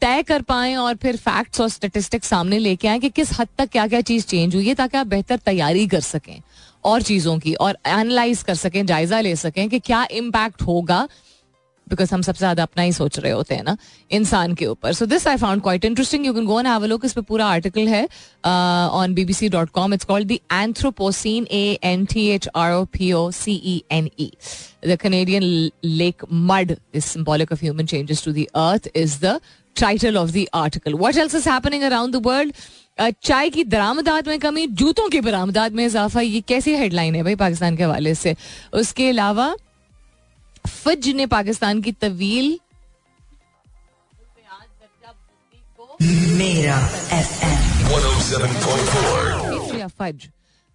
तय कर पाए और फिर फैक्ट्स और स्टेटिस्टिक्स सामने लेके आए कि किस हद तक क्या क्या चीज़ चेंज हुई है ताकि आप बेहतर तैयारी कर सकें और चीज़ों की और एनालाइज कर सकें, जायजा ले सकें कि क्या इम्पैक्ट होगा बिकॉज़ हम सबसे ज़्यादा अपना ही सोच रहे होते हैं ना इंसान के ऊपर so this I found quite interesting you can go and have look इस पे पूरा आर्टिकल है on BBC dot com it's called the Anthropocene A N T H R O P O C E N E the Canadian lake mud is symbolic of human changes to the earth is the title of the article what else is happening around the world चाय की दरामदाद में कमी जूतों की बरामदाद में इजाफा ये कैसी हेडलाइन है भाई पाकिस्तान के हवाले से उसके अलावा फज ने पाकिस्तान की तवील मेरा फज।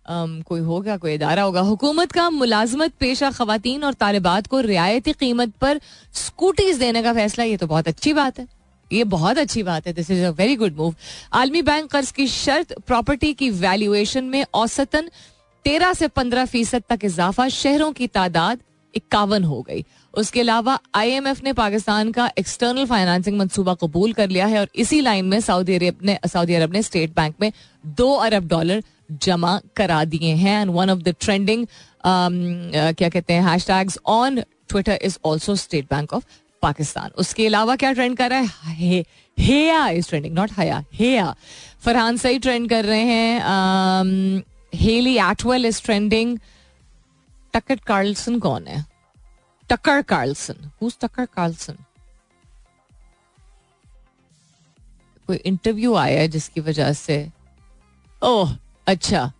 um, कोई होगा कोई इदारा होगा। हुकूमत का मुलाजमत पेशा खातन और तालिबात को रियायती कीमत पर स्कूटीज देने का फैसला ये तो बहुत अच्छी बात है। ये बहुत अच्छी बात है। This is a very good move आलमी बैंक कर्ज की शर्त प्रॉपर्टी की वैल्यूएशन में औसतन तेरह से पंद्रह फ़ीसद तक इजाफा शहरों की तादाद इक्यावन हो गई। उसके अलावा आईएमएफ ने पाकिस्तान का एक्सटर्नल फाइनेंसिंग मंसूबा कबूल कर लिया है और इसी लाइन में सऊदी अरब ने सऊदी अरब ने स्टेट बैंक में दो अरब डॉलर जमा करा दिए हैं। And one of the trending क्या कहते हैं hashtags on Twitter is also State Bank of Pakistan उसके अलावा क्या ट्रेंड कर रहा है? हेया इज़ ट्रेंडिंग नॉट हया, हेया। फरहान सही ट्रेंड कर रहे हैं Hayley Atwell is trending Tucker Carlson कौन है? टकर कार्लसन टकर कार्लसन कोई इंटरव्यू आया है जिसकी वजह से? ओह अच्छा।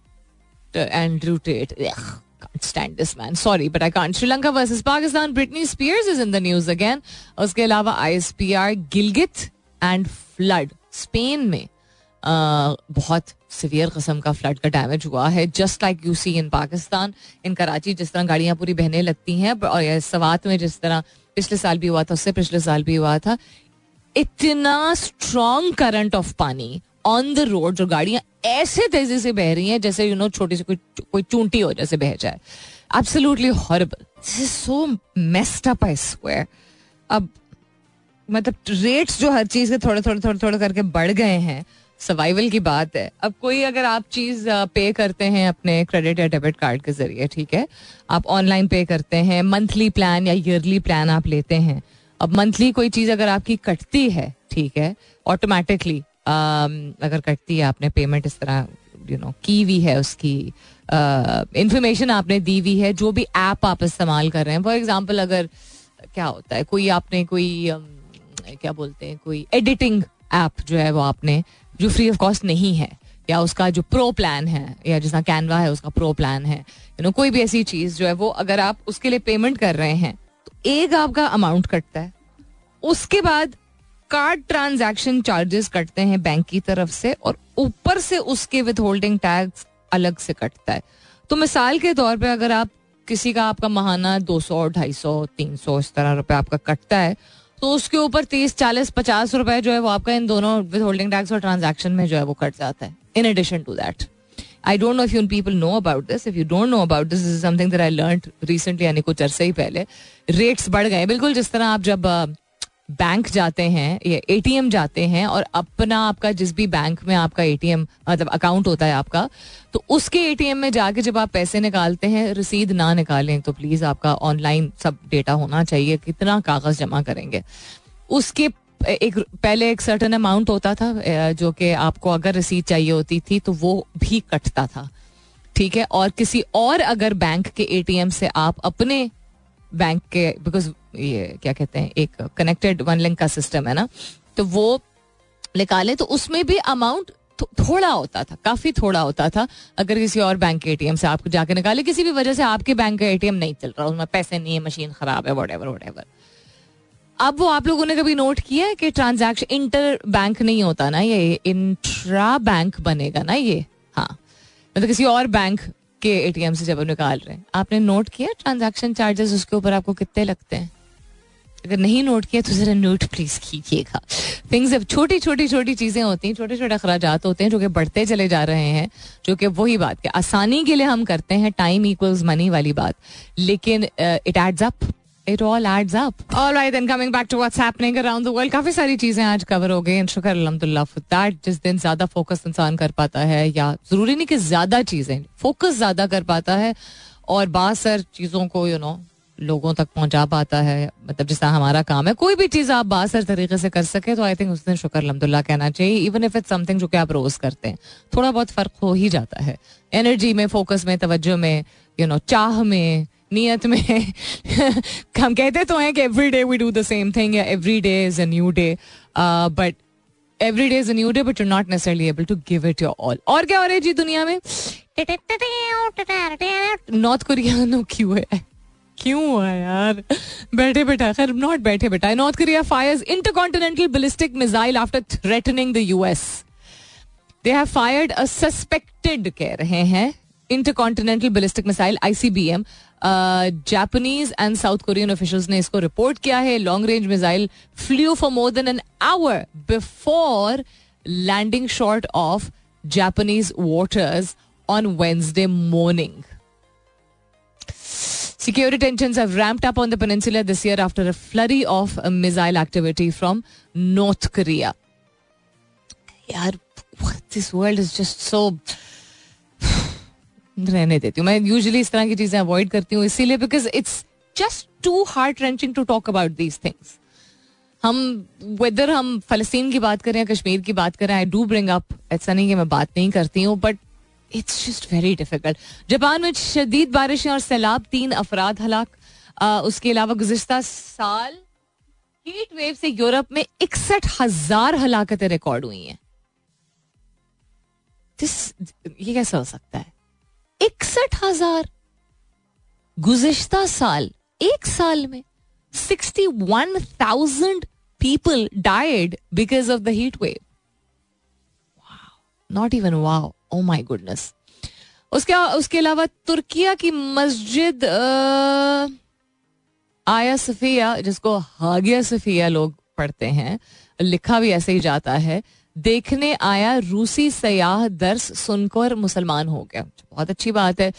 Stand this man sorry but I can't Sri Lanka versus Pakistan. Britney Spears in the news again उसके अलावा I S P R Gilgit and flood Spain में बहुत सिवियर कस्म का फ्लड का डैमेज हुआ है। Just like you see in Pakistan in Karachi जिस तरह गाड़ियाँ पूरी बहने लगती हैं और सवात में जिस तरह पिछले साल भी हुआ था, उससे पिछले साल भी हुआ था, इतना strong current of pani on the road जो गाड़ियाँ ऐसे तेज़ी से बह रही हैं जैसे यू नो छोटी सी कोई कोई चूंटी हो जैसे बह जाए। Absolutely horrible this is so messed up I swear अब मतलब रेट्स जो हर चीज़ के थोड़े थोड़े थोड़े थोड़े करके बढ़ गए हैं सर्वाइवल की बात है। अब कोई अगर आप चीज़ पे करते हैं अपने क्रेडिट या डेबिट कार्ड के ज़रिए, ठीक है? आप ऑनलाइन पे करते हैं मंथली प्लान या ईयरली प्लान आप लेते हैं। अब मंथली कोई चीज़ अगर आपकी कटती है, ठीक है? ऑटोमेटिकली अगर कटती है, आपने पेमेंट इस तरह यू नो की हुई है उसकी इंफॉर्मेशन आपने दी हुई है, जो भी ऐप आप इस्तेमाल कर रहे हैं। फॉर एग्ज़ाम्पल अगर क्या होता है, कोई आपने कोई क्या बोलते हैं, कोई एडिटिंग ऐप जो है वो आपने जो फ्री ऑफ़ कॉस्ट नहीं है, या उसका जो प्रो प्लान है, या जिसका कैनवा है, उसका प्रो प्लान है यू नो कोई भी ऐसी चीज़ जो है, वो अगर आप उसके लिए पेमेंट कर रहे हैं तो एक आपका अमाउंट कटता है। उसके बाद कार्ड ट्रांजैक्शन चार्जेस कटते हैं बैंक की तरफ़ से और ऊपर से उसके विथ होल्डिंग टैक्स अलग से कटता है। तो मिसाल के तौर पे अगर आप किसी का आपका महाना दो सौ, ढाई सौ, तीन सौ, इस तरह रुपए आपका कटता है तो उसके ऊपर तीस, चालीस, पचास रुपए जो है वो आपका इन दोनों विद होल्डिंग टैक्स और ट्रांजेक्शन में जो है वो कट जाता है। In addition to that I don't know if you people know about this if you don't know about this is something that I learn recently यानी कुछ अरसे ही पहले। रेट्स बढ़ गए। बिल्कुल जिस तरह आप जब बैंक जाते हैं, या एटीएम जाते हैं और अपना आपका जिस भी बैंक में आपका एटीएम मतलब अकाउंट होता है आपका तो उसके एटीएम में जाके जब आप पैसे निकालते हैं रसीद ना निकालें तो प्लीज़ आपका ऑनलाइन सब डेटा होना चाहिए, कितना कागज़ जमा करेंगे। उसके एक, पहले एक सर्टन अमाउंट होता था जो कि आपको अगर रसीद चाहिए होती थी तो वो भी कटता था। ठीक है? और किसी और अगर बैंक के एटीएम से आप अपने बैंक के बिकॉज़ ये क्या कहते हैं, एक कनेक्टेड वन लिंक का सिस्टम है ना तो वो निकाले तो उसमें भी अमाउंट थोड़ा होता था, काफ़ी थोड़ा होता था, अगर किसी और बैंक के एटीएम से आपको जाके निकाले, किसी भी वजह से आपके बैंक का एटीएम नहीं चल रहा, उसमें पैसे नहीं है मशीन खराब है वट एवर अब वो आप लोगों ने कभी नोट किया है कि ट्रांजैक्शन इंटर बैंक नहीं होता ना ये इंट्रा बैंक बनेगा ना ये? हाँ. मतलब किसी और बैंक के एटीएम से जब निकाल रहे हैं। आपने नोट किया ट्रांजैक्शन चार्जेस उसके ऊपर आपको कितने लगते हैं? अगर नहीं नोट किया तो जरा नोट प्लीज़ कीजिएगा। थिंग्स अब छोटी छोटी छोटी चीज़ें होती हैं, छोटे छोटे अखराज होते हैं जो कि बढ़ते चले जा रहे हैं, जो कि वही बात आसानी के लिए हम करते हैं टाइम इक्वल्स मनी वाली बात। लेकिन it adds up it all adds up all right then coming back to what's happening around the world काफ़ी सारी चीज़ें आज कवर हो गई शुक्र अल्हम्दुलिल्लाह फॉर दैट जिस दिन ज़्यादा फोकस इंसान कर पाता है, या ज़रूरी नहीं कि ज़्यादा चीज़ें फोकस ज़्यादा कर पाता है, और बासर चीज़ों को यू नो लोगों तक पहुँचा पाता है। मतलब जिस हमारा काम है, कोई भी चीज़ आप बासर तरीके से कर सके तो आई थिंक उस दिन शुक्र अलहमदुल्ला कहना चाहिए इवन इफ़ इट समथिंग जो कि आप रोज करते हैं। थोड़ा बहुत फ़र्क हो ही जाता है। एनर्जी में फोकस में, तवज्जो में यू नो चाह में नियत में हम कहते तो हैं कि every day we do the same thing या every day is a new day but every day is a new day but you not necessarily able to give it your all और क्या हो रहा है जी दुनिया में? नॉर्थ कोरिया नो क्यों है? क्यों हुआ यार? बैठे बैठा, खैर नॉट बैठे बैठा North Korea fires intercontinental ballistic missile after threatening the US they have fired a suspected कह रहे हैं intercontinental ballistic missile ICBM Japanese and South Korean officials ने इसको रिपोर्ट किया है long range missile flew for more than an hour before landing short of Japanese waters on Wednesday morning Security tensions have ramped up on the peninsula this year after a flurry of uh, missile activity from North Korea. यार this world is just so रहने देती हूँ। मैं usually इस तरह की चीज़ें avoid करती हूँ इसीलिए because it's just too heart wrenching to talk about these things हम वेदर हम फलस्तीन की बात करें या कश्मीर की बात करें आई डू ब्रिंग अप ऐसा नहीं कि मैं बात नहीं करती हूँ but it's just very difficult Japan में शदीद बारिशें और सैलाब, तीन अफराद हलाक। उसके अलावा गुजशत साल हीट वेव से यूरोप में इकसठ हज़ार हलाकतें रिकॉर्ड हुई हैं। ये कैसे हो सकता है? इकसठ हज़ार। गुजश्ता साल, एक साल में sixty one thousand people died because of the heat wave not even wow oh my goodness उसके उसके अलावा तुर्किया की मस्जिद आया सफिया, जिसको हागिया सफिया लोग पढ़ते हैं, लिखा भी ऐसे ही जाता है। देखने आया रूसी सयाह दर्स सुनकर मुसलमान हो गया। बहुत अच्छी बात है।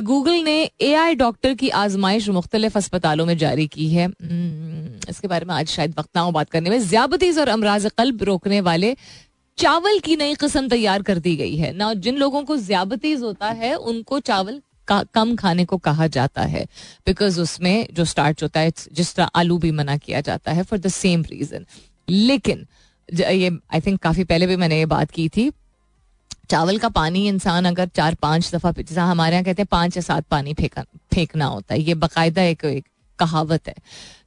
गूगल ने ए आई डॉक्टर की आजमाइश मुख्तलिफ़ अस्पतालों में जारी की है। हम्म, इसके बारे में आज शायद वक्त ना हो बात करने में। ज्याबतीज और अमराज कल्ब रोकने वाले चावल की नई किस्म तैयार कर दी गई है। ना जिन लोगों को ज्याबतीज होता है उनको चावल का, कम खाने को कहा जाता है। बिकॉज़ उसमें जो स्टार्च होता है जिस तरह आलू भी मना किया जाता है फॉर द सेम रीजन लेकिन ये आई थिंक काफ़ी पहले भी मैंने ये बात की थी। चावल का पानी इंसान अगर चार पाँच दफ़ा जैसा हमारे यहाँ कहते हैं पाँच या सात पानी फेंका फेंकना होता है। ये बाकायदा एक, एक कहावत है।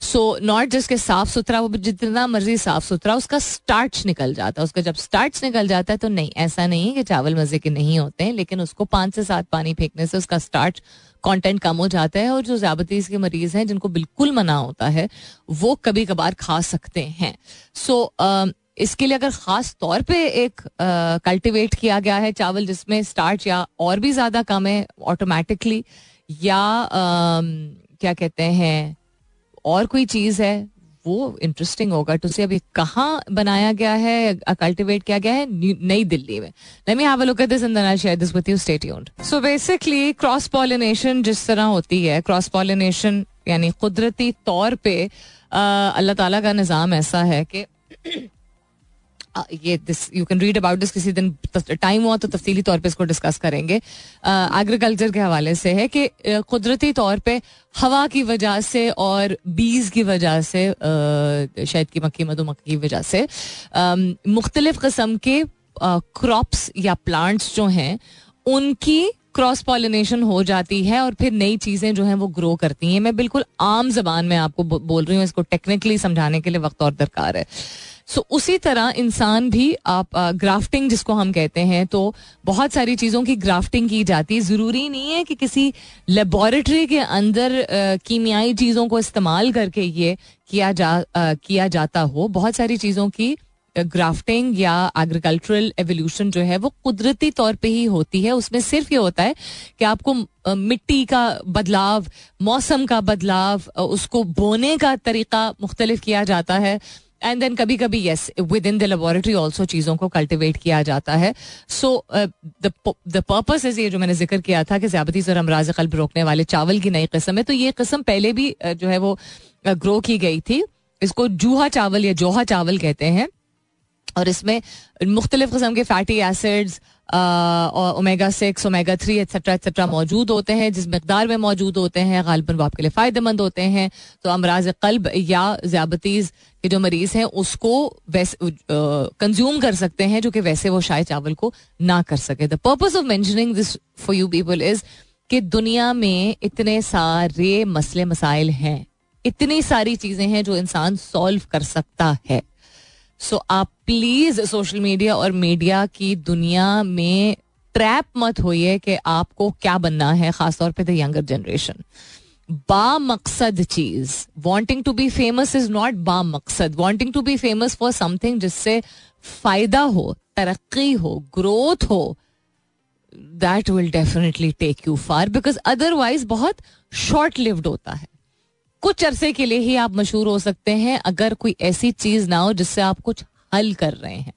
सो नॉट जस्ट के साफ़ सुथरा वो जितना मर्ज़ी साफ़ सुथरा उसका स्टार्च निकल जाता है। उसका जब स्टार्च निकल जाता है तो नहीं ऐसा नहीं है कि चावल मज़े के नहीं होते हैं लेकिन उसको पाँच से सात पानी फेंकने से उसका स्टार्च कंटेंट कम हो जाता है और जो ज्याबतीस के मरीज़ हैं जिनको बिल्कुल मना होता है वो कभी कभार खा सकते हैं। सो so, इसके लिए अगर खास तौर पे एक कल्टीवेट किया गया है चावल जिसमें स्टार्च या और भी ज़्यादा कम है ऑटोमेटिकली या आ, क्या कहते हैं और कोई चीज़ है वो इंटरेस्टिंग होगा। टू से अभी कहाँ बनाया गया है कल्टिवेट किया गया है? नई दिल्ली में। Let me have a look at this share this with you stay tuned so basically cross pollination जिस तरह होती है क्रॉस पॉलिनेशन यानी कुदरती तौर पे अल्लाह ताला का निज़ाम ऐसा है कि ये this you can read about this किसी दिन टाइम हुआ तो तफसीली तौर पे इसको डिस्कस करेंगे। एग्रीकल्चर के हवाले से है कि कुदरती तौर पे हवा की वजह से और बीज की वजह से शायद की मक्की मधुमक्खी की वजह से मुख्तलिफ़ कस्म के क्रॉप्स या प्लांट्स जो हैं, उनकी क्रॉस पॉलिनेशन हो जाती है और फिर नई चीज़ें जो हैं वो ग्रो करती हैं। मैं बिल्कुल आम जबान में आपको बोल रही हूँ, इसको टेक्निकली समझाने के लिए वक्त और दरकार है। सो उसी तरह इंसान भी आप ग्राफ्टिंग जिसको हम कहते हैं तो बहुत सारी चीज़ों की ग्राफ्टिंग की जाती है। ज़रूरी नहीं है कि किसी लेबोरेटरी के अंदर कीमियाई चीज़ों को इस्तेमाल करके ये किया जा किया जाता हो। बहुत सारी चीज़ों की ग्राफ्टिंग या एग्रीकल्चरल एवोल्यूशन जो है, वो कुदरती तौर पे ही होती है। उसमें सिर्फ़ ये होता है कि आपको मिट्टी का बदलाव, मौसम का बदलाव उसको बोने का तरीका मुख्तलिफ़ किया जाता है। एंड देन कभी कभी yes within the laboratory also चीज़ों को कल्टिवेट किया जाता है सो द पर्पज इज़ ये जो मैंने ज़िक्र किया था कि ज़्यादा और अमराज कल्ब रोकने वाले चावल की नई किस्म है तो ये किस्म पहले भी uh, जो है वो ग्रो की गई थी इसको जूहा चावल या जोहा चावल कहते हैं और इसमें मुख्तलिफ़ किस्म के fatty acids omega six omega three etcetera etcetera मौजूद होते हैं, जिस मकदार में मौजूद होते हैं, गालबन वो आपके लिए फ़ायदेमंद होते हैं। तो अमराज कल्ब या ज़्याबतीज़ के जो मरीज़ हैं, उसको वैसे कंज्यूम कर सकते हैं, जो कि वैसे वो शायद चावल को ना कर सके। The purpose of mentioning this for you people is कि दुनिया में इतने सारे मसले मसाइल हैं, इतनी सारी चीज़ें हैं जो इंसान सॉल्व कर सकता है। सो आप प्लीज़ सोशल मीडिया और मीडिया की दुनिया में ट्रैप मत होइए कि आपको क्या बनना है, खासतौर पे द यंगर जनरेशन बा मकसद चीज़. Wanting to be famous is not बा मकसद wanting to be famous for something जिससे फ़ायदा हो, तरक्की हो ग्रोथ हो that will definitely take you far because otherwise बहुत शॉर्ट लिव्ड होता है. कुछ अरसे के लिए ही आप मशहूर हो सकते हैं, अगर कोई ऐसी चीज़ ना हो जिससे आप कुछ हल कर रहे हैं।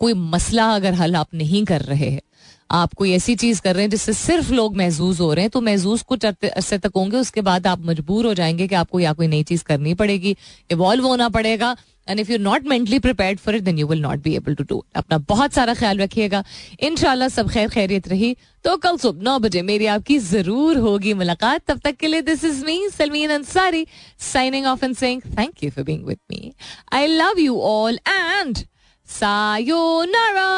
कोई मसला अगर हल आप नहीं कर रहे हैं, आप कोई ऐसी चीज़ कर रहे हैं जिससे सिर्फ़ लोग महजूज हो रहे हैं तो महजूज कुछ अरसे तक होंगे, उसके बाद आप मजबूर हो जाएँगे कि आपको या कोई नई चीज़ करनी पड़ेगी इवॉल्व होना पड़ेगा। And if you not mentally prepare for it then you will not be able to do अपना बहुत सारा ख्याल रखिएगा। इनशाला सब खैर खैरियत रही। तो कल सुबह नौ बजे मेरी आपकी ज़रूर होगी मुलाकात। तब तक के लिए this is me Salmeen Ansari signing off and saying thank you for being with me I love you all and sayonara!